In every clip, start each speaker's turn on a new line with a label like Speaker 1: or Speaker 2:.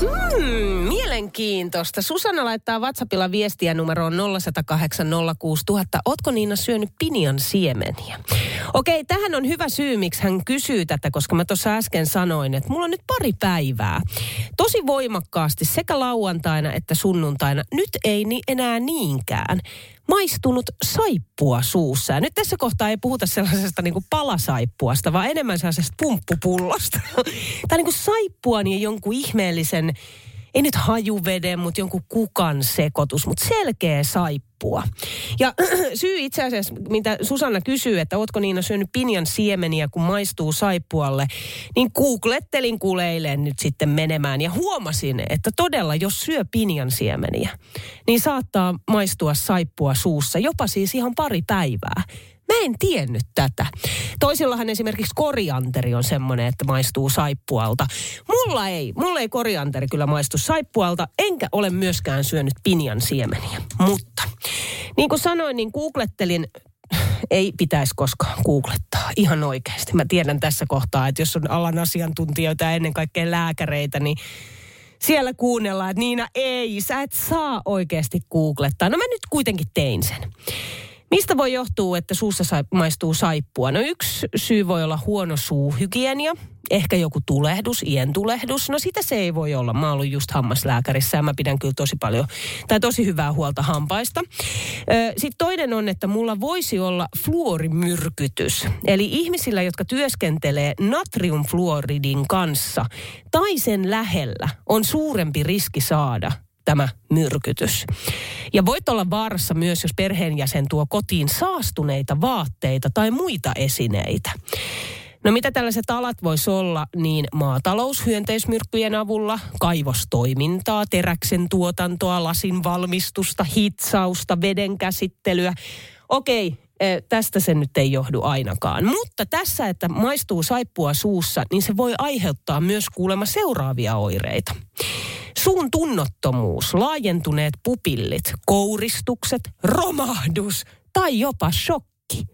Speaker 1: Hmm, mielenkiintoista. Susanna laittaa WhatsAppilla viestiä numeroon 0108 06000. Ootko Niina syönyt pinian siemeniä? Okei, tähän on hyvä syy, miksi hän kysyy tätä, koska mä tuossa äsken sanoin, että mulla on nyt pari päivää. Tosi voimakkaasti sekä lauantaina että sunnuntaina. Nyt ei ni enää niinkään maistunut saippua suussa. Ja nyt tässä kohtaa ei puhuta sellaisesta niin kuin palasaippuasta, vaan enemmän sellaisesta pumppupullosta. tai niin saippua niin jonkun ihmeellisen, ei nyt hajuveden, mutta jonkun kukan sekoitus, mutta selkeä saippua. Ja syy itse asiassa, mitä Susanna kysyy, että ootko Niina syönyt pinjan siemeniä, kun maistuu saippualle, niin googlettelin kuleilen nyt sitten menemään ja huomasin, että todella jos syö pinjan siemeniä, niin saattaa maistua saippua suussa jopa siis ihan pari päivää. Mä en tiennyt tätä. Toisillahan esimerkiksi korianteri on semmoinen, että maistuu saippualta. Mulla ei. Mulla ei korianteri kyllä maistu saippualta, enkä ole myöskään syönyt pinjan siemeniä. Mutta niin kuin sanoin, niin googlettelin ei pitäisi koskaan googlettaa ihan oikeasti. Mä tiedän tässä kohtaa, että jos on alan asiantuntijoita ja ennen kaikkea lääkäreitä, niin siellä kuunnellaan, että Niina ei, sä et saa oikeasti googlettaa. No mä nyt kuitenkin tein sen. Mistä voi johtua, että suussa sai, maistuu saippua? No yksi syy voi olla huono suuhygienia, ehkä joku tulehdus, ientulehdus. No sitä se ei voi olla. Mä oon just hammaslääkärissä ja mä pidän kyllä tosi paljon, tai tosi hyvää huolta hampaista. Sitten toinen on, että mulla voisi olla fluorimyrkytys. Eli ihmisillä, jotka työskentelee natriumfluoridin kanssa tai sen lähellä, on suurempi riski saada tämä myrkytys. Ja voit olla vaarassa myös, jos perheenjäsen tuo kotiin saastuneita vaatteita tai muita esineitä. No mitä tällaiset alat voisi olla, niin maatalous hyönteismyrkkyjen avulla, kaivostoimintaa, teräksen tuotantoa, lasin valmistusta, hitsausta, veden käsittelyä. Okei, eh, tästä se nyt ei johdu ainakaan. Mutta tässä, että maistuu saippua suussa, niin se voi aiheuttaa myös kuulemma seuraavia oireita. Suun tunnottomuus, laajentuneet pupillit, kouristukset, romahdus tai jopa shokki.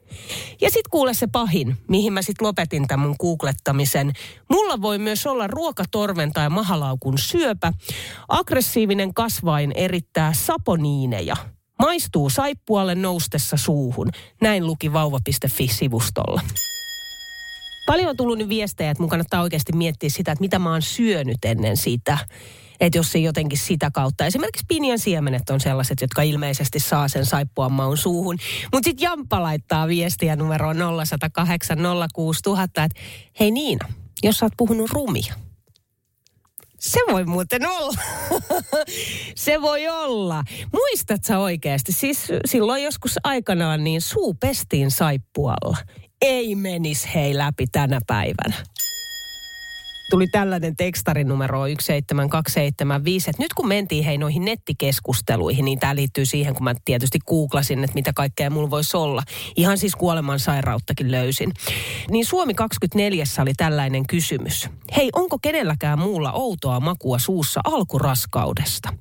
Speaker 1: Ja sitten kuule se pahin, mihin mä sitten lopetin tämän mun googlettamisen. Mulla voi myös olla ruokatorven tai mahalaukun syöpä. Aggressiivinen kasvain erittää saponiineja. Maistuu saippualle noustessa suuhun. Näin luki vauva.fi-sivustolla. Paljon on tullut nyt viestejä, että mun kannattaa oikeasti miettiä sitä, että mitä mä oon syönyt ennen sitä. Että jos se jotenkin sitä kautta, esimerkiksi pinjan siemenet on sellaiset, jotka ilmeisesti saa sen saippuan maun suuhun. Mutta sitten Jampa laittaa viestiä numeroon 0108 06000, että hei Niina, jos sä oot puhunut rumia, se voi muuten olla. se voi olla. Muistat sä oikeasti? Siis silloin joskus aikanaan niin suu pestiin saippualla. Ei menis hei läpi tänä päivänä tuli tällainen tekstarinumero 17275, että nyt kun mentiin hei noihin nettikeskusteluihin, niin tämä liittyy siihen, kun mä tietysti googlasin, että mitä kaikkea mulla voisi olla. Ihan siis kuoleman sairauttakin löysin. Niin Suomi 24 oli tällainen kysymys. Hei, onko kenelläkään muulla outoa makua suussa alkuraskaudesta?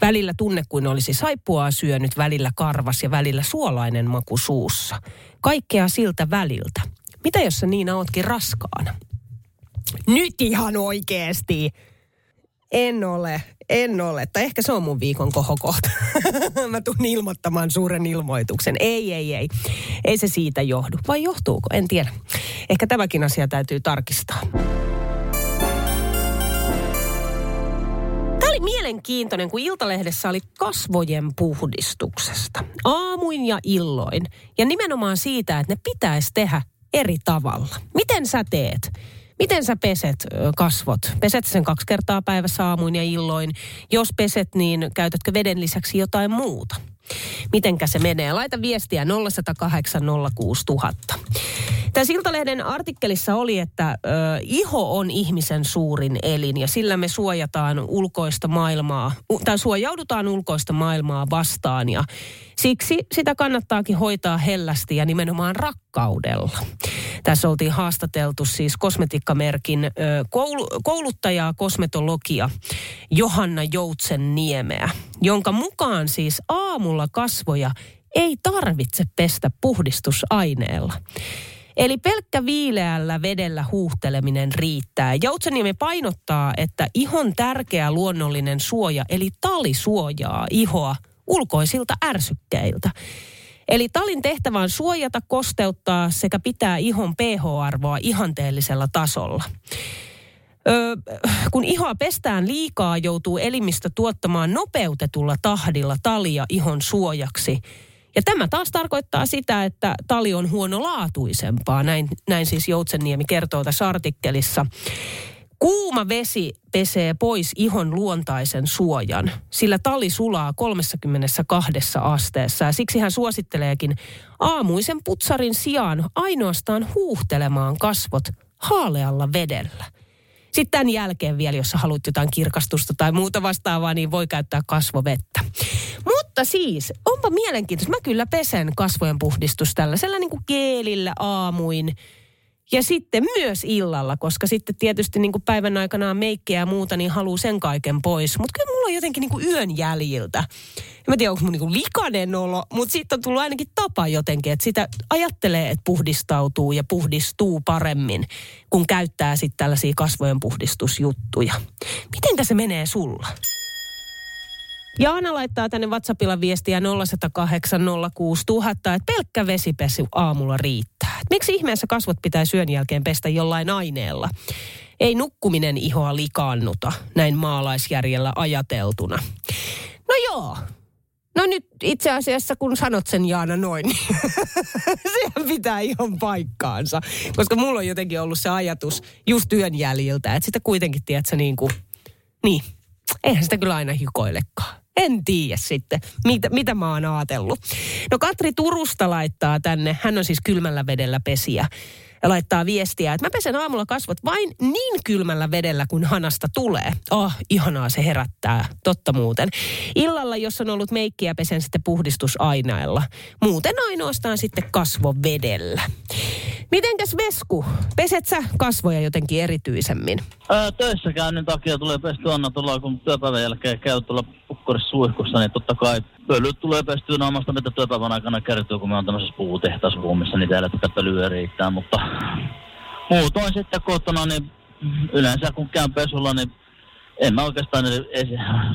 Speaker 1: Välillä tunne kuin olisi saippua syönyt, välillä karvas ja välillä suolainen maku suussa. Kaikkea siltä väliltä. Mitä jos sä Niina ootkin raskaana? Nyt ihan oikeesti. En ole, en ole. Tai ehkä se on mun viikon kohokohta. Mä tuun ilmoittamaan suuren ilmoituksen. Ei, ei, ei. Ei se siitä johdu. Vai johtuuko? En tiedä. Ehkä tämäkin asia täytyy tarkistaa. Tämä oli mielenkiintoinen, kun Iltalehdessä oli kasvojen puhdistuksesta. Aamuin ja illoin. Ja nimenomaan siitä, että ne pitäisi tehdä eri tavalla. Miten sä teet? Miten sä peset kasvot? Peset sen kaksi kertaa päivässä aamuin ja illoin. Jos peset, niin käytätkö veden lisäksi jotain muuta? Mitenkä se menee? Laita viestiä 0108 06000. Tässä Iltalehden artikkelissa oli, että ö, iho on ihmisen suurin elin ja sillä me suojataan ulkoista maailmaa, tai suojaudutaan ulkoista maailmaa vastaan ja siksi sitä kannattaakin hoitaa hellästi ja nimenomaan rakkaudella. Tässä oltiin haastateltu siis kosmetiikkamerkin ö, koulu, kouluttajaa kosmetologia Johanna Joutsen Niemeä, jonka mukaan siis aamulla kasvoja ei tarvitse pestä puhdistusaineella. Eli pelkkä viileällä vedellä huuhteleminen riittää. Joutseniemi painottaa, että ihon tärkeä luonnollinen suoja, eli tali suojaa ihoa ulkoisilta ärsykkeiltä. Eli talin tehtävä on suojata, kosteuttaa sekä pitää ihon pH-arvoa ihanteellisella tasolla. Ö, kun ihoa pestään liikaa, joutuu elimistö tuottamaan nopeutetulla tahdilla talia ihon suojaksi. Ja tämä taas tarkoittaa sitä, että tali on huonolaatuisempaa. Näin, näin siis Joutsenniemi kertoo tässä artikkelissa. Kuuma vesi pesee pois ihon luontaisen suojan, sillä tali sulaa 32 asteessa ja siksi hän suositteleekin aamuisen putsarin sijaan ainoastaan huuhtelemaan kasvot haalealla vedellä. Sitten tämän jälkeen vielä, jos haluat jotain kirkastusta tai muuta vastaavaa, niin voi käyttää kasvovettä. Mutta siis, onpa mielenkiintoista. Mä kyllä pesen kasvojen puhdistus tällaisella niin kuin geelillä aamuin. Ja sitten myös illalla, koska sitten tietysti niin kuin päivän aikana on meikkiä ja muuta, niin haluaa sen kaiken pois. Mutta kyllä mulla on jotenkin niin kuin yön jäljiltä. En mä tiedä, onko mun niin likainen olo, mutta sitten on tullut ainakin tapa jotenkin, että sitä ajattelee, että puhdistautuu ja puhdistuu paremmin, kun käyttää sitten tällaisia kasvojen puhdistusjuttuja. Mitenkä se menee sulla? Jaana laittaa tänne WhatsAppilla viestiä 0108 06000, että pelkkä vesipesi aamulla riittää. Et miksi ihmeessä kasvot pitää syön jälkeen pestä jollain aineella? Ei nukkuminen ihoa likaannuta, näin maalaisjärjellä ajateltuna. No joo. No nyt itse asiassa, kun sanot sen Jaana noin, niin sehän pitää ihan paikkaansa. Koska mulla on jotenkin ollut se ajatus just työn jäljiltä, että sitä kuitenkin, tiedätkö, niin kuin, niin, eihän sitä kyllä aina hikoilekaan. En tiedä sitten, mitä, mitä mä oon ajatellut. No Katri Turusta laittaa tänne, hän on siis kylmällä vedellä pesiä. Ja laittaa viestiä, että mä pesen aamulla kasvot vain niin kylmällä vedellä, kun hanasta tulee. Oh, ihanaa se herättää, totta muuten. Illalla, jos on ollut meikkiä, pesen sitten puhdistusaineella. Muuten ainoastaan sitten kasvovedellä. Mitenkäs Vesku, peset sä kasvoja jotenkin erityisemmin?
Speaker 2: Ää, töissä käynnin takia tulee pesty Anna tuolla, kun työpäivän jälkeen käy tuolla pukkurissa suihkussa, niin totta kai pölyt tulee pestyä naamasta, mitä työpäivän aikana kertyy, kun me on tämmöisessä puutehtaasvuomissa, niin täällä tätä pölyä riittää, mutta muutoin sitten kotona, niin yleensä kun käyn pesulla, niin en mä oikeastaan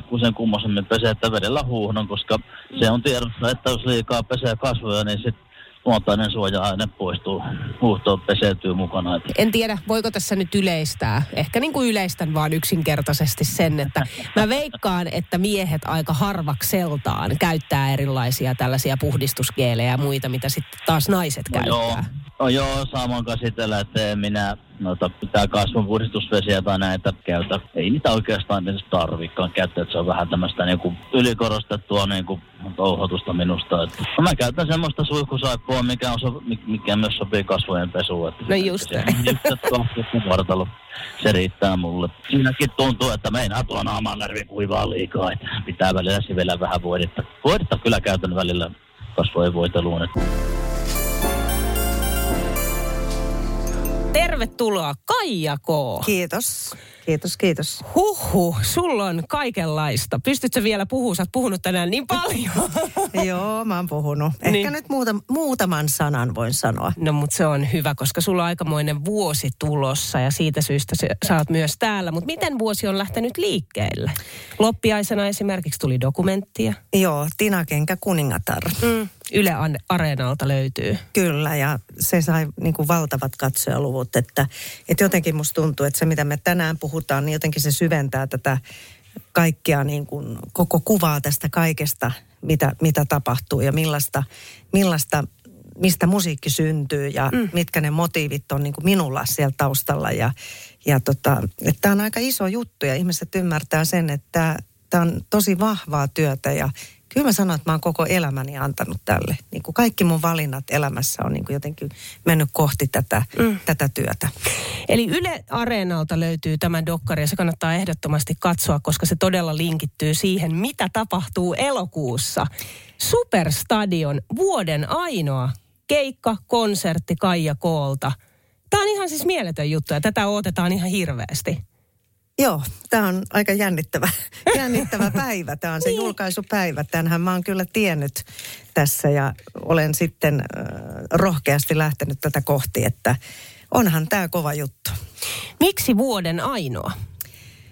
Speaker 2: kun sen kummosemmin pese, että vedellä huuhdon, koska se on tiedossa, että jos liikaa pesee kasvoja, niin sitten luontainen suoja-aine poistuu, huuhtoon peseytyy mukana. Että
Speaker 1: En tiedä, voiko tässä nyt yleistää. Ehkä niin kuin yleistän vaan yksinkertaisesti sen, että mä veikkaan, että miehet aika harvakseltaan käyttää erilaisia tällaisia puhdistusgeelejä ja muita, mitä sitten taas naiset
Speaker 2: No joo,
Speaker 1: käyttää.
Speaker 2: no joo, samoin käsitellä, että en minä noita pitää kasvonpuhdistusvesiä tai näitä käytä. Ei niitä oikeastaan edes tarvikaan käyttää, että se on vähän tämmöistä niinku ylikorostettua niinku touhotusta minusta. Että mä käytän semmoista suihkusaippua, mikä, on, so, mikä myös sopii kasvojen pesuun. Että
Speaker 1: No just.
Speaker 2: se, just se vartalo, se riittää mulle. Siinäkin tuntuu, että meinaa tuo naamannervi kuivaa liikaa, että pitää välillä sivellä vähän voidetta. Voidetta kyllä käytän välillä kasvojen voiteluun. Että
Speaker 1: Tervetuloa Kaija K.
Speaker 3: Kiitos. Kiitos, kiitos.
Speaker 1: Huhhuh, sulla on kaikenlaista. Pystytkö vielä puhumaan? Sä oot puhunut tänään niin paljon.
Speaker 3: Joo, mä oon puhunut. Ehkä
Speaker 1: Niin.
Speaker 3: nyt muuta, muutaman sanan voin sanoa.
Speaker 1: No mutta se on hyvä, koska sulla on aikamoinen vuosi tulossa ja siitä syystä se, sä oot myös täällä. Mutta miten vuosi on lähtenyt liikkeelle? Loppiaisena esimerkiksi tuli dokumenttia.
Speaker 3: Joo, Tina Kenkä kuningatar.
Speaker 1: Mm. Yle Areenalta löytyy.
Speaker 3: Kyllä, ja se sai niin kuin valtavat katsojaluvut. Että, että jotenkin musta tuntuu, että se mitä me tänään puhutaan, niin jotenkin se syventää tätä kaikkia niin kuin, koko kuvaa tästä kaikesta, mitä, mitä tapahtuu ja millaista, millaista mistä musiikki syntyy ja mm. mitkä ne motiivit on niin kuin minulla siellä taustalla. Ja, ja tota, tämä on aika iso juttu ja ihmiset ymmärtää sen, että tämä on tosi vahvaa työtä ja kyllä mä sanon, että mä oon koko elämäni antanut tälle. Niin kuin kaikki mun valinnat elämässä on niin kuin jotenkin mennyt kohti tätä, mm. tätä työtä.
Speaker 1: Eli Yle Areenalta löytyy tämä dokkari ja se kannattaa ehdottomasti katsoa, koska se todella linkittyy siihen, mitä tapahtuu elokuussa. Superstadion vuoden ainoa keikka, konsertti Kaija Koolta. Tämä on ihan siis mieletön juttu ja tätä odotetaan ihan hirveästi.
Speaker 3: Joo, tämä on aika jännittävä, jännittävä päivä. Tämä on se niin. julkaisupäivä. Tänhän mä oon kyllä tiennyt tässä ja olen sitten äh, rohkeasti lähtenyt tätä kohti, että onhan tämä kova juttu.
Speaker 1: Miksi vuoden ainoa?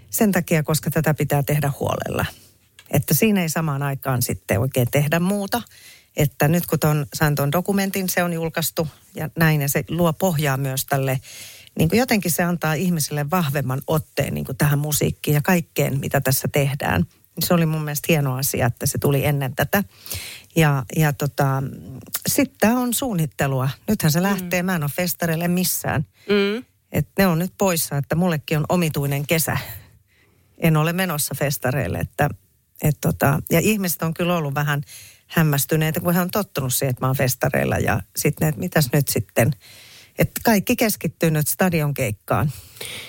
Speaker 3: Sen takia, koska tätä pitää tehdä huolella. Että siinä ei samaan aikaan sitten oikein tehdä muuta. Että nyt kun ton, sain tuon dokumentin, se on julkaistu ja näin ja se luo pohjaa myös tälle niin kuin jotenkin se antaa ihmiselle vahvemman otteen niin kuin tähän musiikkiin ja kaikkeen, mitä tässä tehdään. Se oli mun mielestä hieno asia, että se tuli ennen tätä. Ja, ja tota, sitten tämä on suunnittelua. Nythän se lähtee, mm. mä en ole festareille missään. Mm. Et ne on nyt poissa, että mullekin on omituinen kesä. En ole menossa festareille. Että, et tota, ja ihmiset on kyllä ollut vähän hämmästyneitä, kun he on tottunut siihen, että mä oon festareilla. Ja sitten, että mitäs nyt sitten – että kaikki keskittyy nyt stadionkeikkaan.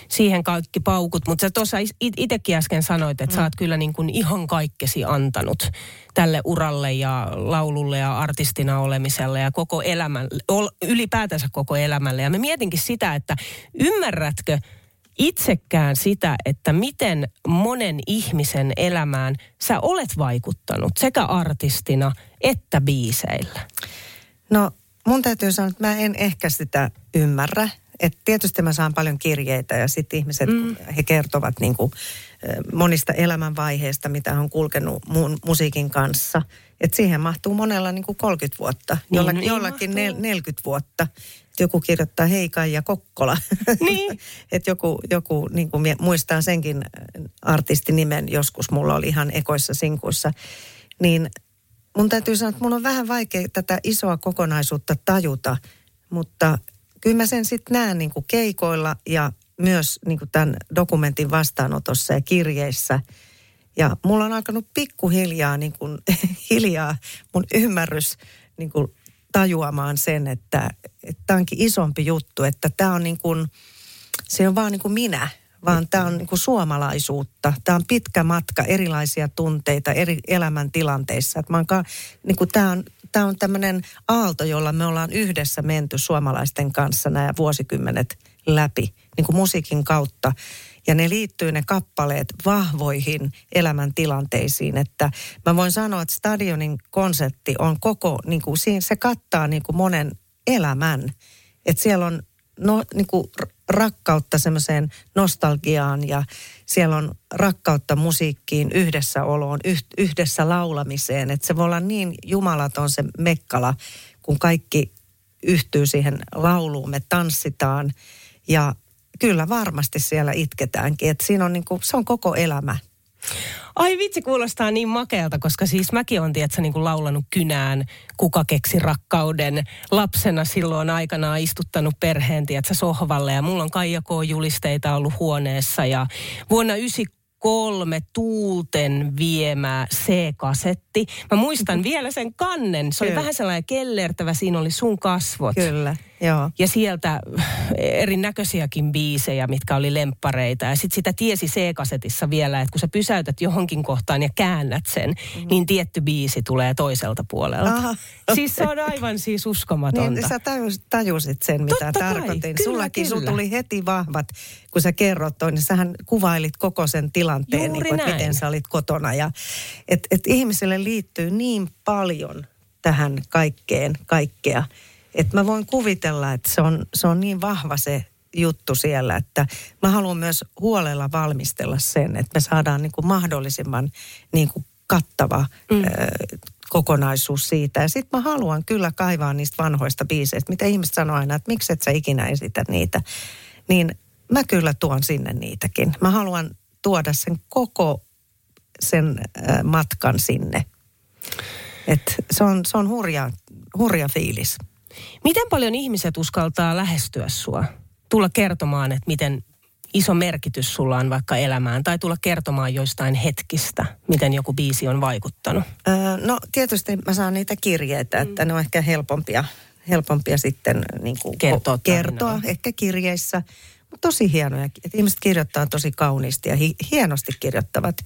Speaker 1: Siihen kaikki paukut, mutta sä tuossa itsekin äsken sanoit, että mm. sä oot kyllä niin kuin ihan kaikkesi antanut tälle uralle ja laululle ja artistina olemiselle ja koko elämälle, ylipäätänsä koko elämälle. Ja mä mietinkin sitä, että ymmärrätkö itsekään sitä, että miten monen ihmisen elämään sä olet vaikuttanut sekä artistina että biiseillä?
Speaker 3: No mun täytyy sanoa, että mä en ehkä sitä ymmärrä. Et tietysti mä saan paljon kirjeitä ja sitten ihmiset, mm. he kertovat niin kuin, monista elämänvaiheista, mitä on kulkenut mun musiikin kanssa. Et siihen mahtuu monella niin kuin 30 vuotta, niin, jollakin, niin jollakin nel, 40 vuotta. Joku kirjoittaa Heika ja Kokkola. Niin. että joku, joku niin kuin muistaa senkin artistinimen joskus, mulla oli ihan ekoissa sinkuissa. Niin mun täytyy sanoa, että mun on vähän vaikea tätä isoa kokonaisuutta tajuta, mutta kyllä mä sen sitten näen niin kuin keikoilla ja myös niin kuin tämän dokumentin vastaanotossa ja kirjeissä. Ja mulla on alkanut pikkuhiljaa niin kuin, hiljaa mun ymmärrys niin kuin tajuamaan sen, että tämä onkin isompi juttu, että tämä on niin kuin, se on vaan niin kuin minä – vaan tämä on niin kuin suomalaisuutta. Tämä on pitkä matka, erilaisia tunteita eri elämäntilanteissa. Että mä niin kuin tämä on, tämä on tämmöinen aalto, jolla me ollaan yhdessä menty suomalaisten kanssa nämä vuosikymmenet läpi, niin kuin musiikin kautta. Ja ne liittyy ne kappaleet vahvoihin elämäntilanteisiin, että mä voin sanoa, että stadionin konsertti on koko, niin kuin, se kattaa niin kuin monen elämän. Että siellä on no, niin kuin rakkautta semmoiseen nostalgiaan ja siellä on rakkautta musiikkiin, yhdessäoloon, yhdessä laulamiseen. Että se voi olla niin jumalaton se mekkala, kun kaikki yhtyy siihen lauluun, me tanssitaan ja kyllä varmasti siellä itketäänkin. Että siinä on niin kuin, se on koko elämä.
Speaker 1: Ai vitsi, kuulostaa niin makealta, koska siis mäkin on tiedätkö, niin kuin laulanut kynään Kuka keksi rakkauden. Lapsena silloin aikanaan istuttanut perheen, tiedätkö, sohvalle ja mulla on Kaija julisteita ollut huoneessa ja vuonna 93 kolme tuulten viemää C-kasetti. Mä muistan vielä sen kannen. Se oli Kyllä. vähän sellainen kellertävä. Siinä oli sun kasvot.
Speaker 3: Kyllä. Joo.
Speaker 1: Ja sieltä erinäköisiäkin biisejä, mitkä oli lemppareita. Ja sitten sitä tiesi C-kasetissa vielä, että kun sä pysäytät johonkin kohtaan ja käännät sen, mm. niin tietty biisi tulee toiselta puolelta. Aha. Siis se on aivan siis uskomatonta.
Speaker 3: Niin, sä tajus, tajusit sen, mitä Totta tarkoitin. Kai. Kyllä, Sullakin kyllä. tuli heti vahvat, kun sä kerrot toi, niin sähän kuvailit koko sen tilanteen, niin kuin, että miten sä olit kotona. Ja, et, et liittyy niin paljon tähän kaikkeen, kaikkea että mä voin kuvitella, että se on, se on niin vahva se juttu siellä, että mä haluan myös huolella valmistella sen, että me saadaan niin kuin mahdollisimman niin kuin kattava mm. ö, kokonaisuus siitä. Ja sitten mä haluan kyllä kaivaa niistä vanhoista biiseistä, mitä ihmiset sanoo aina, että miksi et sä ikinä esitä niitä. Niin mä kyllä tuon sinne niitäkin. Mä haluan tuoda sen koko sen matkan sinne. Et se on, se on hurja, hurja fiilis.
Speaker 1: Miten paljon ihmiset uskaltaa lähestyä sua? Tulla kertomaan, että miten iso merkitys sulla on vaikka elämään tai tulla kertomaan joistain hetkistä, miten joku biisi on vaikuttanut?
Speaker 3: Öö, no tietysti mä saan niitä kirjeitä, että ne on ehkä helpompia, helpompia sitten niin kuin
Speaker 1: Kertoa
Speaker 3: kertoa ehkä kirjeissä. Mutta tosi hienoja. että Ihmiset kirjoittaa tosi kauniisti ja hi- hienosti kirjoittavat.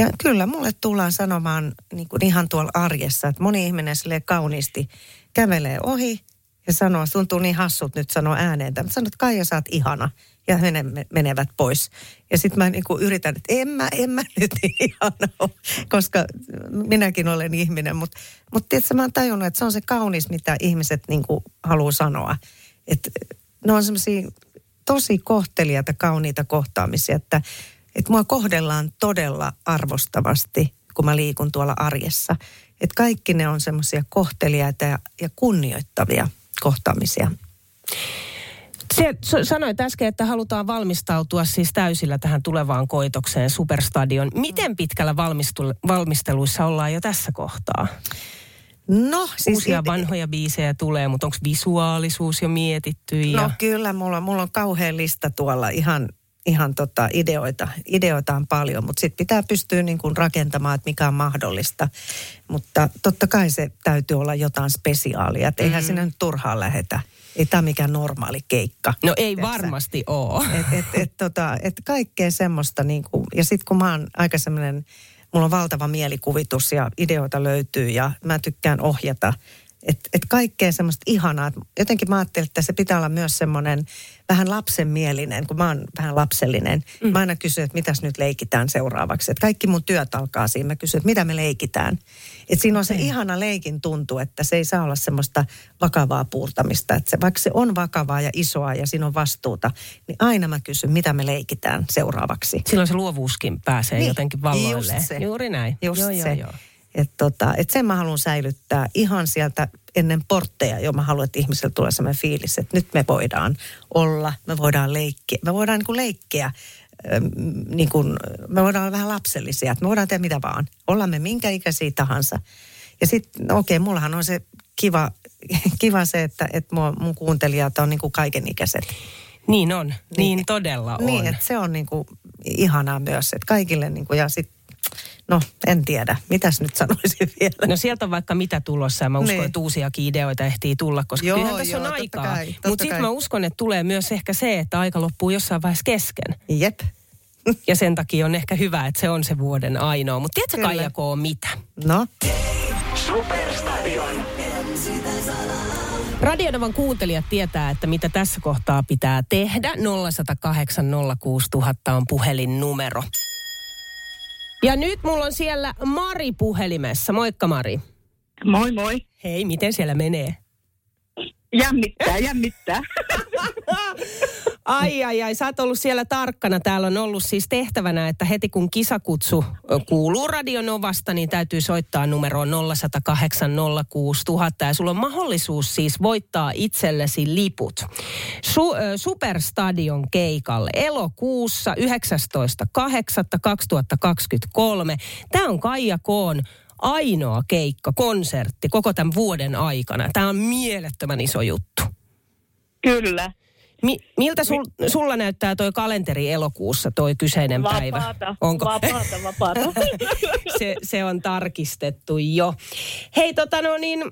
Speaker 3: Ja kyllä mulle tullaan sanomaan niin kuin ihan tuolla arjessa, että moni ihminen sille kauniisti kävelee ohi ja sanoo, tuntuu niin hassut nyt sanoa ääneen, mutta sanoo, että Kaija sä oot ihana ja he menevät pois. Ja sitten mä niin kuin yritän, että en mä, en mä nyt ihana ole, koska minäkin olen ihminen. Mutta mut tiedätkö, mä oon tajunnut, että se on se kaunis, mitä ihmiset niin kuin haluaa sanoa. Että ne on semmoisia tosi kohteliaita, kauniita kohtaamisia, että, että mua kohdellaan todella arvostavasti, kun mä liikun tuolla arjessa. Että kaikki ne on semmoisia kohteliaita ja, ja kunnioittavia kohtaamisia.
Speaker 1: Se, sanoit äsken, että halutaan valmistautua siis täysillä tähän tulevaan koitokseen Superstadion. Miten pitkällä valmistu- valmisteluissa ollaan jo tässä kohtaa?
Speaker 3: No, siis
Speaker 1: Uusia vanhoja biisejä tulee, mutta onko visuaalisuus jo mietitty? Ja...
Speaker 3: No kyllä, mulla, mulla on kauhean lista tuolla ihan, ihan tota ideoita. Ideoita on paljon, mutta sitten pitää pystyä niin kuin rakentamaan, että mikä on mahdollista. Mutta totta kai se täytyy olla jotain spesiaalia, että eihän mm. sinne nyt turhaan lähetä. Ei tämä mikään normaali keikka.
Speaker 1: No ei
Speaker 3: Tiedätkö sä?
Speaker 1: varmasti ole.
Speaker 3: Et, et, et, tota, et kaikkea semmoista, niin kuin, ja sitten kun mä oon aika semmoinen, mulla on valtava mielikuvitus ja ideoita löytyy ja mä tykkään ohjata. Että et kaikkea semmoista ihanaa. Et jotenkin mä ajattelin, että se pitää olla myös semmoinen vähän lapsenmielinen, kun mä oon vähän lapsellinen. Mm. Mä aina kysyn, että mitäs nyt leikitään seuraavaksi. Että kaikki mun työt alkaa siinä. Mä kysyn, että mitä me leikitään. Että siinä on se ihana leikin tuntu, että se ei saa olla semmoista vakavaa puurtamista. Että se, vaikka se on vakavaa ja isoa ja siinä on vastuuta, niin aina mä kysyn, mitä me leikitään seuraavaksi.
Speaker 1: Silloin se luovuuskin pääsee niin,
Speaker 3: Niin,
Speaker 1: jotenkin valloilleen.
Speaker 3: just se.
Speaker 1: Juuri näin.
Speaker 3: Just
Speaker 1: joo,
Speaker 3: se.
Speaker 1: Joo, joo.
Speaker 3: Että tota, et sen mä haluan säilyttää ihan sieltä ennen portteja, jo mä haluan, että ihmisellä tulee sellainen fiilis, että nyt me voidaan olla, me voidaan leikkiä, me voidaan niin kuin leikkiä, niin kuin, me voidaan olla vähän lapsellisia, että me voidaan tehdä mitä vaan. Ollaan me minkä ikäisiä tahansa. Ja sitten, no okei, mullahan on se kiva, kiva se, että, että mua, mun kuuntelijat on niin kuin kaikenikäiset.
Speaker 1: Niin on. Niin, niin todella on.
Speaker 3: Niin, että se on niin kuin ihanaa myös, että kaikille niin kuin, ja sitten, no en tiedä, mitäs nyt sanoisin vielä.
Speaker 1: No sieltä on vaikka mitä tulossa ja mä uskon,
Speaker 3: Niin.
Speaker 1: että uusiakin ideoita ehtii tulla, koska
Speaker 3: Joo,
Speaker 1: kyllähän tässä on
Speaker 3: joo, totta
Speaker 1: aikaa. Mutta sitten mä uskon, että tulee myös ehkä se, että aika loppuu jossain vaiheessa kesken.
Speaker 3: Jep.
Speaker 1: Ja sen takia on ehkä hyvä, että se on se vuoden ainoa. Mutta tiedätkö
Speaker 3: Kyllä.
Speaker 1: Kaija K. mitä?
Speaker 3: No,
Speaker 4: Superstadion.
Speaker 1: Radionovan kuuntelijat tietää, että mitä tässä kohtaa pitää tehdä. 0108 06000 on puhelinnumero. Ja nyt mulla on siellä Mari puhelimessa. Moikka Mari.
Speaker 5: Moi moi.
Speaker 1: Hei, miten siellä menee?
Speaker 5: Jännittää, jännittää.
Speaker 1: Ai ai ai, sä oot ollut siellä tarkkana. Täällä on ollut siis tehtävänä, että heti kun kisakutsu kuuluu Radionovasta, niin täytyy soittaa numeroon 0108 06000. Ja sulla on mahdollisuus siis voittaa itsellesi liput Su, Superstadion keikalle elokuussa 19.8.2023. Tämä on Kaija Koon ainoa keikka, konsertti koko tämän vuoden aikana. Tämä on mielettömän iso juttu.
Speaker 5: Kyllä.
Speaker 1: Mi- miltä sul, sulla näyttää toi kalenteri elokuussa, toi kyseinen päivä?
Speaker 5: Vapaata,
Speaker 1: Onko?
Speaker 5: vapaata, vapaata.
Speaker 1: se, se on tarkistettu jo. Hei, tota no niin,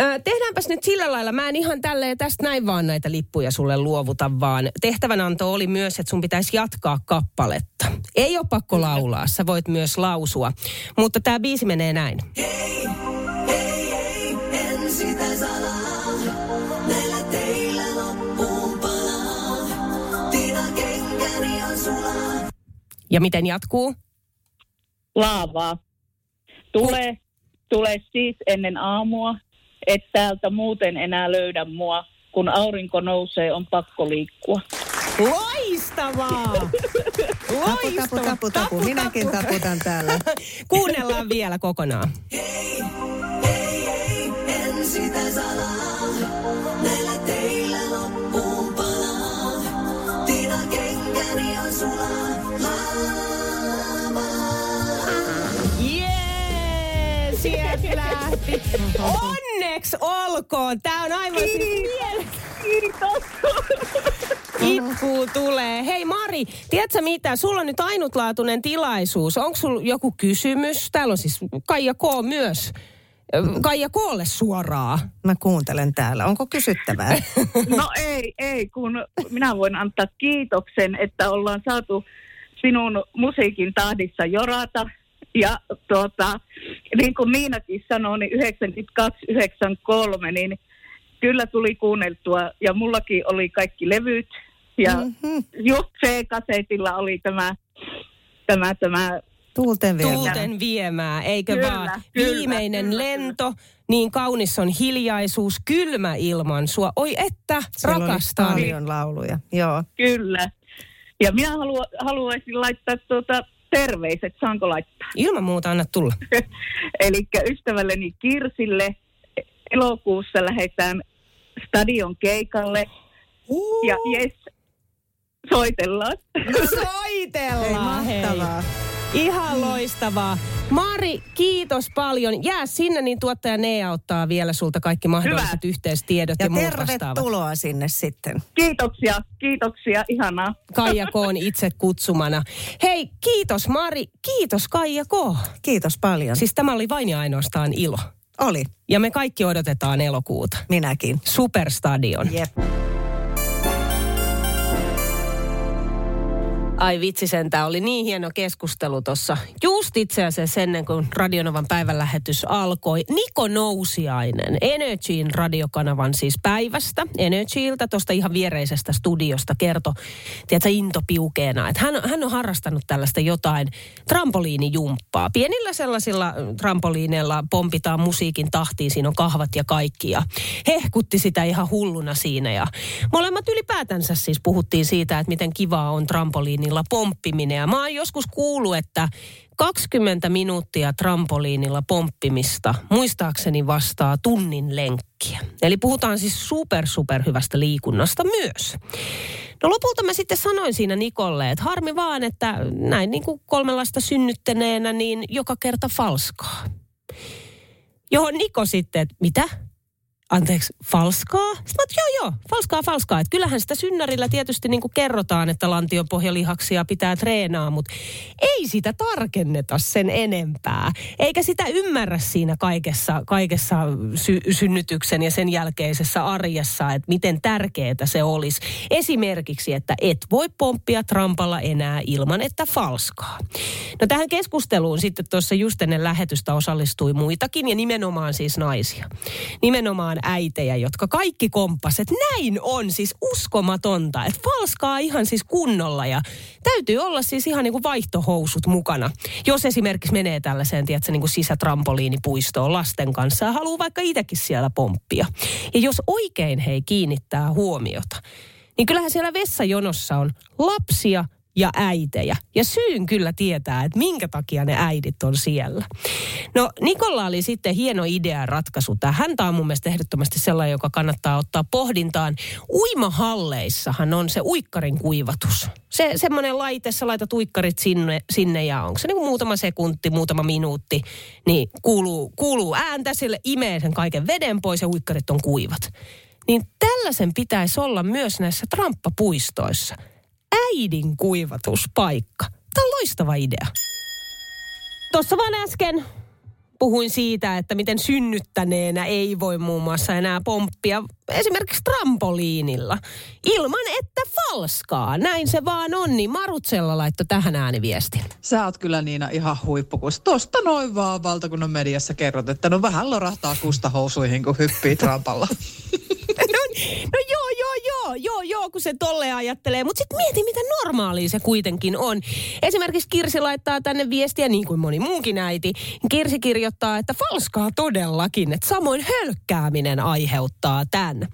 Speaker 1: ö, tehdäänpäs nyt sillä lailla. Mä en ihan tälleen tästä näin vaan näitä lippuja sulle luovuta, vaan tehtävänanto oli myös, että sun pitäisi jatkaa kappaletta. Ei ole pakko laulaa, sä voit myös lausua. Mutta tämä biisi menee näin. Ja miten jatkuu?
Speaker 5: Laavaa. Tule, tule siis ennen aamua, et täältä muuten enää löydä mua. Kun aurinko nousee, on pakko liikkua.
Speaker 1: Loistavaa!
Speaker 3: tapu, tapu, tapu, tapu. Minäkin taputan täällä.
Speaker 1: Kuunnellaan vielä kokonaan. Jee, lähti. Onneksi olkoon. Tää on aivan siis
Speaker 5: Kiitos.
Speaker 1: Itkuu tulee. Hei Mari, tiedätkö mitä? Sulla on nyt ainutlaatuinen tilaisuus. Onko sulla joku kysymys? Täällä on siis Kaija K. myös. Kaija Koolle suoraa.
Speaker 3: Mä kuuntelen täällä. Onko kysyttävää?
Speaker 5: No ei, ei, kun minä voin antaa kiitoksen, että ollaan saatu sinun musiikin tahdissa jorata. Ja tuota, niin kuin Niinakin sanoi, niin 92-93, niin kyllä tuli kuunneltua. Ja mullakin oli kaikki levyt. Ja mm-hmm. just C-kasetilla oli tämä, tämä, tämä
Speaker 3: Tuulten vielä.
Speaker 1: Tuulten viemää, eikö
Speaker 5: Kyllä,
Speaker 1: vaan?
Speaker 5: kyllä,
Speaker 1: Viimeinen
Speaker 5: kyllä,
Speaker 1: lento, niin kaunis on hiljaisuus, kylmä ilman sua. Oi että,
Speaker 3: Siellä oli
Speaker 1: rakastan.
Speaker 3: paljon lauluja. Joo.
Speaker 5: Kyllä. Ja minä halua, haluaisin laittaa tuota terveiset, saanko laittaa?
Speaker 1: Ilman muuta anna tulla.
Speaker 5: Eli ystävälleni Kirsille elokuussa lähdetään stadion keikalle. Ja jes, soitellaan.
Speaker 1: Soitellaan,
Speaker 3: Hei, mahtavaa.
Speaker 1: Ihan loistavaa. Mari, kiitos paljon. Jää sinne, niin tuottaja Nea ottaa vielä sulta kaikki mahdolliset
Speaker 5: Hyvä.
Speaker 1: yhteystiedot ja,
Speaker 3: Ja
Speaker 1: muut vastaavat.
Speaker 3: tervetuloa sinne sitten.
Speaker 5: Kiitoksia, kiitoksia, ihanaa.
Speaker 1: Kaija K. on itse kutsumana. Hei, kiitos Mari, kiitos Kaija K.
Speaker 3: Kiitos paljon.
Speaker 1: Siis tämä oli vain ja ainoastaan ilo.
Speaker 3: Oli.
Speaker 1: Ja me kaikki odotetaan elokuuta.
Speaker 3: Minäkin.
Speaker 1: Superstadion.
Speaker 3: Jep.
Speaker 1: Ai vitsi sentään, oli niin hieno keskustelu tuossa. Just itse asiassa ennen kuin Radionovan päivänlähetys alkoi. Niko Nousiainen, Energyin radiokanavan siis päivästä, Energyltä, tuosta ihan viereisestä studiosta kertoi, tiedätkö, intopiukeena, että hän, hän on harrastanut tällaista jotain trampoliinijumppaa. Pienillä sellaisilla trampoliineilla pompitaan musiikin tahtiin, siinä on kahvat ja kaikki ja hehkutti sitä ihan hulluna siinä ja molemmat ylipäätänsä siis puhuttiin siitä, että miten kivaa on trampoliinilla pomppiminen ja mä oon joskus kuullut, että 20 minuuttia trampoliinilla pomppimista muistaakseni vastaa tunnin lenkkiä. Eli puhutaan siis super super hyvästä liikunnasta myös. No lopulta mä sitten sanoin siinä Nikolle, että harmi vaan, että näin niin kuin kolmenlaista synnyttäneenä, niin joka kerta falskaa. Johon Niko sitten, että mitä? Anteeksi, falskaa? Sitten mä, joo joo, falskaa, falskaa. Että kyllähän sitä synnärillä tietysti niin kuin kerrotaan, että lantion pohjalihaksia pitää treenaa, mutta ei sitä tarkenneta sen enempää. Eikä sitä ymmärrä siinä kaikessa, kaikessa sy- synnytyksen ja sen jälkeisessä arjessa, että miten tärkeää se olisi. Esimerkiksi, että et voi pomppia trampalla enää ilman, että falskaa. No tähän keskusteluun sitten tuossa just ennen lähetystä osallistui muitakin ja nimenomaan siis naisia. Nimenomaan äitejä, jotka kaikki komppas, että näin on siis uskomatonta, että falskaa ihan siis kunnolla ja täytyy olla siis ihan niin kuin vaihtohousut mukana. Jos esimerkiksi menee tällaiseen, tiedätkö, niin kuin sisätrampoliinipuistoon lasten kanssa ja haluaa vaikka itsekin siellä pomppia. Ja jos oikein hei kiinnittää huomiota, niin kyllähän siellä vessajonossa on lapsia ja äitejä. Ja syyn kyllä tietää, että minkä takia ne äidit on siellä. No Nikolla oli sitten hieno idea ja ratkaisu tähän. Tämä on mun mielestä ehdottomasti sellainen, joka kannattaa ottaa pohdintaan. Uimahalleissahan on se uikkarin kuivatus. Se semmoinen laite, sä laitat uikkarit sinne, sinne ja onko se niin kuin muutama sekunti, muutama minuutti, niin kuuluu, kuuluu ääntä sille, imee sen kaiken veden pois ja uikkarit on kuivat. Niin tällaisen pitäisi olla myös näissä tramppapuistoissa äidin kuivatuspaikka. Tämä on loistava idea. Tuossa vaan äsken puhuin siitä, että miten synnyttäneenä ei voi muun muassa enää pomppia esimerkiksi trampoliinilla ilman, että falskaa. Näin se vaan on, niin Marutsella laittoi tähän ääniviestin.
Speaker 6: Sä oot kyllä Niina ihan huippu, kun tosta noin vaan valtakunnan mediassa kerrot, että no vähän lorahtaa kusta housuihin, kun hyppii trampalla.
Speaker 1: No, no joo, joo, joo, joo, kun se tolle ajattelee. Mutta sitten mieti, miten normaalia se kuitenkin on. Esimerkiksi Kirsi laittaa tänne viestiä, niin kuin moni muukin äiti. Kirsi kirjoittaa, että falskaa todellakin, että samoin hölkkääminen aiheuttaa tämän.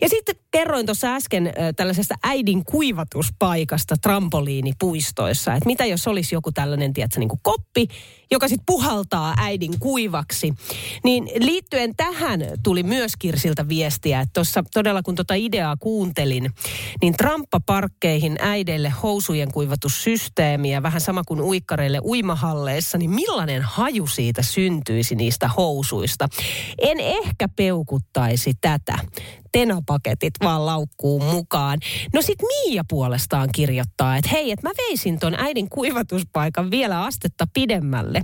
Speaker 1: Ja sitten kerroin tuossa äsken äh, tällaisesta äidin kuivatuspaikasta trampoliinipuistoissa. Että mitä jos olisi joku tällainen, tiedätkö, niin kuin koppi, joka sitten puhaltaa äidin kuivaksi. Niin liittyen tähän tuli myös Kirsiltä viestiä, että tuossa todella kun tuota ideaa kuuntelin, niin tramppaparkkeihin äideille housujen kuivatussysteemiä, vähän sama kuin uikkareille uimahalleissa, niin millainen haju siitä syntyisi niistä housuista? En ehkä peukuttaisi tätä. Tenapaketit vaan laukkuun mukaan. No sit Miia puolestaan kirjoittaa, että hei, että mä veisin ton äidin kuivatuspaikan vielä astetta pidemmälle.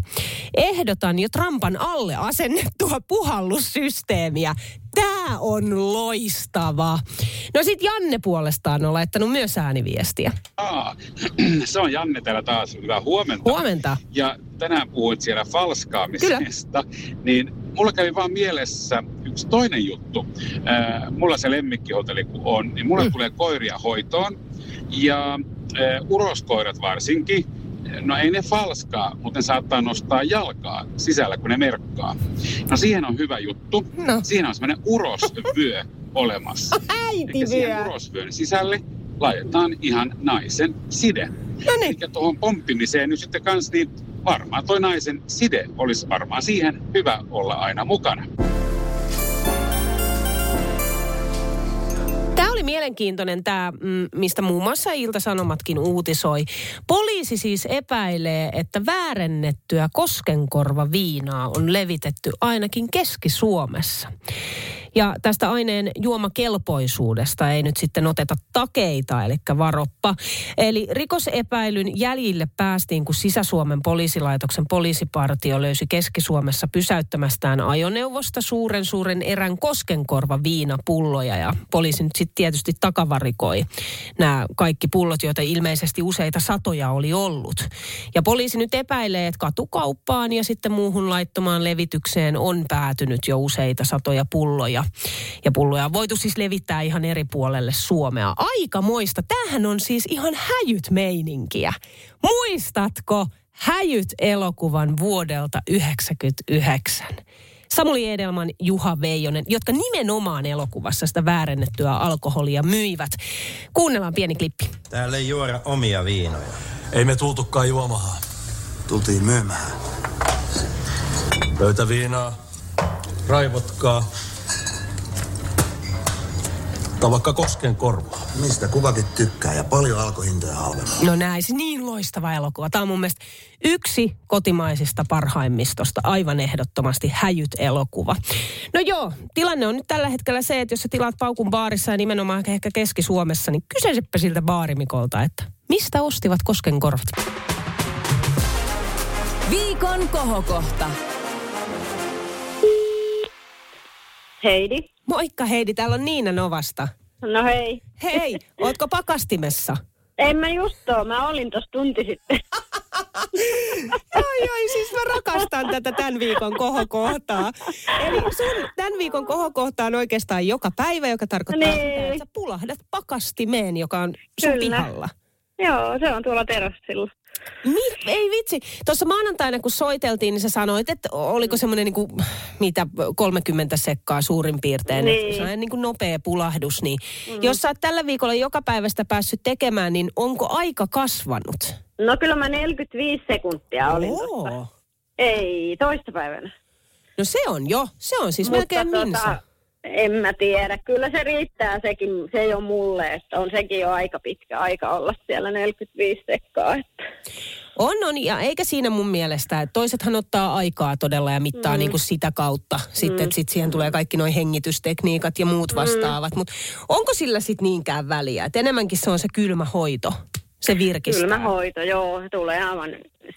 Speaker 1: Ehdotan jo Trampan alle asennettua puhallussysteemiä. Tää on loistava. No sit Janne puolestaan on laittanut myös ääniviestiä.
Speaker 7: Aa, se on Janne täällä taas. Hyvää huomenta.
Speaker 1: Huomenta.
Speaker 7: Ja tänään puhuit siellä falskaamisesta. Niin mulla kävi vaan mielessä yksi toinen juttu. Äh, mulla se lemmikkihotelli kun on, niin mulla mm. tulee koiria hoitoon. Ja äh, uroskoirat varsinkin, no ei ne falskaa, mutta ne saattaa nostaa jalkaa sisällä, kun ne merkkaa. No siihen on hyvä juttu.
Speaker 1: No.
Speaker 7: Siinä on semmoinen urosvyö olemassa.
Speaker 1: Äiti
Speaker 7: Eli siihen urosvyön sisälle laitetaan ihan naisen side.
Speaker 1: No niin.
Speaker 7: Ja tuohon pomppimiseen nyt sitten kans, niin varmaan toi naisen side olisi varmaan siihen hyvä olla aina mukana.
Speaker 1: Tämä oli mielenkiintoinen tämä, mm, mistä muun muassa Ilta-Sanomatkin uutisoi. Poliisi siis epäilee, että väärennettyä koskenkorvaviinaa on levitetty ainakin Keski-Suomessa. Ja tästä aineen juomakelpoisuudesta ei nyt sitten oteta takeita, eli varoppa. Eli rikosepäilyn jäljille päästiin, kun Sisä-Suomen poliisilaitoksen poliisipartio löysi Keski-Suomessa pysäyttämästään ajoneuvosta suuren suuren erän koskenkorva viinapulloja. Ja poliisi nyt sitten tietysti takavarikoi nämä kaikki pullot, joita ilmeisesti useita satoja oli ollut. Ja poliisi nyt epäilee, että katukauppaan ja sitten muuhun laittomaan levitykseen on päätynyt jo useita satoja pulloja. Ja pulloja on voitu siis levittää ihan eri puolelle Suomea. Aika moista. Tämähän on siis ihan häjyt meininkiä. Muistatko häjyt elokuvan vuodelta 1999? Samuli Edelman, Juha Veijonen, jotka nimenomaan elokuvassa sitä väärennettyä alkoholia myivät. Kuunnellaan pieni klippi.
Speaker 8: Täällä ei juoda omia viinoja.
Speaker 9: Ei me tultukaan juomaan.
Speaker 8: Tultiin myymään.
Speaker 9: Pöytäviinaa, raivotkaa. Tai vaikka kosken korvaa.
Speaker 8: Mistä kukakin tykkää ja paljon alkohintoja halvemmalla.
Speaker 1: No näin, se niin loistava elokuva. Tämä on mun mielestä yksi kotimaisista parhaimmistosta, aivan ehdottomasti häjyt elokuva. No joo, tilanne on nyt tällä hetkellä se, että jos sä tilaat paukun baarissa ja nimenomaan ehkä Keski-Suomessa, niin kyseisepä siltä baarimikolta, että mistä ostivat koskenkorvat?
Speaker 10: Viikon kohokohta.
Speaker 11: Heidi.
Speaker 1: Moikka Heidi, täällä on Niina Novasta.
Speaker 11: No hei.
Speaker 1: Hei, ootko pakastimessa?
Speaker 11: En mä just oo, mä olin tossa tunti sitten.
Speaker 1: Oi, oi, siis mä rakastan tätä tämän viikon kohokohtaa. Eli sun tämän viikon kohokohta on oikeastaan joka päivä, joka tarkoittaa
Speaker 11: Niin.
Speaker 1: sitä, että sä pulahdat pakastimeen, joka on sun
Speaker 11: Kyllä.
Speaker 1: pihalla.
Speaker 11: Joo, se on tuolla terassilla.
Speaker 1: Mi- ei vitsi. Tuossa maanantaina, kun soiteltiin, niin sä sanoit, että oliko semmoinen niin kuin, mitä 30 sekkaa suurin piirtein.
Speaker 11: Niin.
Speaker 1: Sellainen niin kuin nopea pulahdus. Niin. Mm. Jos sä oot tällä viikolla joka päivästä päässyt tekemään, niin onko aika kasvanut?
Speaker 11: No kyllä mä 45 sekuntia olin
Speaker 1: Oo.
Speaker 11: tossa. Ei, toissapäivänä.
Speaker 1: No se on jo. Se on siis
Speaker 11: Mutta
Speaker 1: melkein
Speaker 11: tota,
Speaker 1: minsa.
Speaker 11: En mä tiedä. Kyllä se riittää sekin, se ei ole mulle, että on sekin jo aika pitkä aika olla siellä 45 sekkaa. Että.
Speaker 1: On, on, ja eikä siinä mun mielestä, että toisethan ottaa aikaa todella ja mittaa mm. niin kuin sitä kautta. Sitten,
Speaker 11: Mm.
Speaker 1: että sit siihen tulee kaikki nuo hengitystekniikat ja muut vastaavat. Mutta onko sillä sitten niinkään väliä? Että enemmänkin se on se kylmä hoito, se virkistää.
Speaker 11: Kylmä hoito, joo, tulee aivan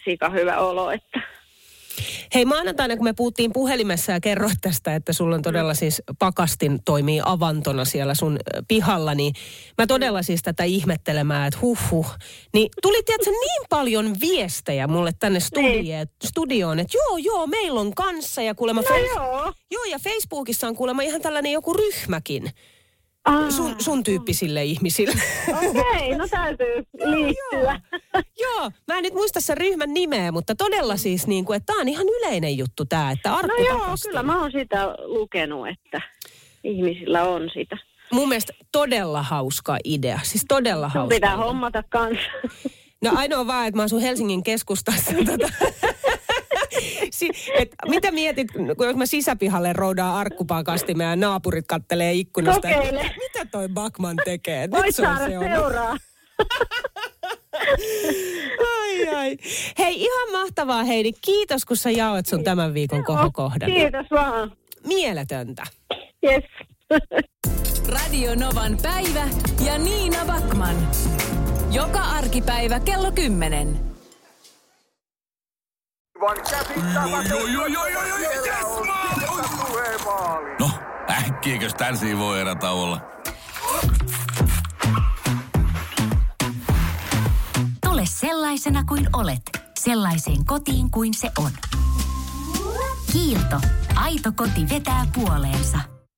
Speaker 11: sika hyvä olo, että
Speaker 1: Hei maanantaina, kun me puhuttiin puhelimessa ja kerroit tästä, että sulla on todella siis pakastin toimii avantona siellä sun pihalla, niin mä todella siis tätä ihmettelemään, että huh huh. Niin tuli tiedätkö niin paljon viestejä mulle tänne studie, studioon, että joo joo, meillä on kanssa ja kuulemma
Speaker 11: No
Speaker 1: Face-
Speaker 11: joo.
Speaker 1: joo ja Facebookissa on kuulemma ihan tällainen joku ryhmäkin
Speaker 11: Aa.
Speaker 1: sun, sun tyyppisille ihmisille.
Speaker 11: okei, no täytyy liittyä.
Speaker 1: Joo, mä en nyt muista sen ryhmän nimeä, mutta todella siis niin kuin, että tämä on ihan yleinen juttu tämä, että
Speaker 11: No
Speaker 1: arkku
Speaker 11: joo,
Speaker 1: pakastin.
Speaker 11: kyllä mä oon sitä lukenut, että ihmisillä on sitä.
Speaker 1: Mun mielestä todella hauska idea. Siis todella
Speaker 11: Sun
Speaker 1: hauska.
Speaker 11: pitää
Speaker 1: idea.
Speaker 11: hommata kanssa.
Speaker 1: No ainoa vaan, että mä asun Helsingin keskustassa. tota. si- et, mitä mietit, kun jos mä sisäpihalle roudaan arkkupakastimeen ja naapurit kattelee ikkunasta?
Speaker 11: Kokeile.
Speaker 1: Mitä toi Bakman tekee? Nyt
Speaker 11: Voit
Speaker 1: se on
Speaker 11: saada
Speaker 1: se on.
Speaker 11: seuraa.
Speaker 1: Ai, ai. Hei, ihan mahtavaa Heidi. Kiitos, kun sä jaoit sun tämän viikon kohokohdan.
Speaker 11: Kiitos vaan.
Speaker 1: Mieletöntä.
Speaker 11: Yes.
Speaker 10: Radio Novan päivä ja Niina Backman. Joka arkipäivä kello 10.
Speaker 4: Aivan käsittämätöntä. Siellä on Sirkka tulee maaliin.
Speaker 12: No, äkkiäkös tän voi erä olla?
Speaker 13: Tule sellaisena kuin olet, sellaiseen kotiin kuin se on. Kiilto. Aito koti vetää puoleensa.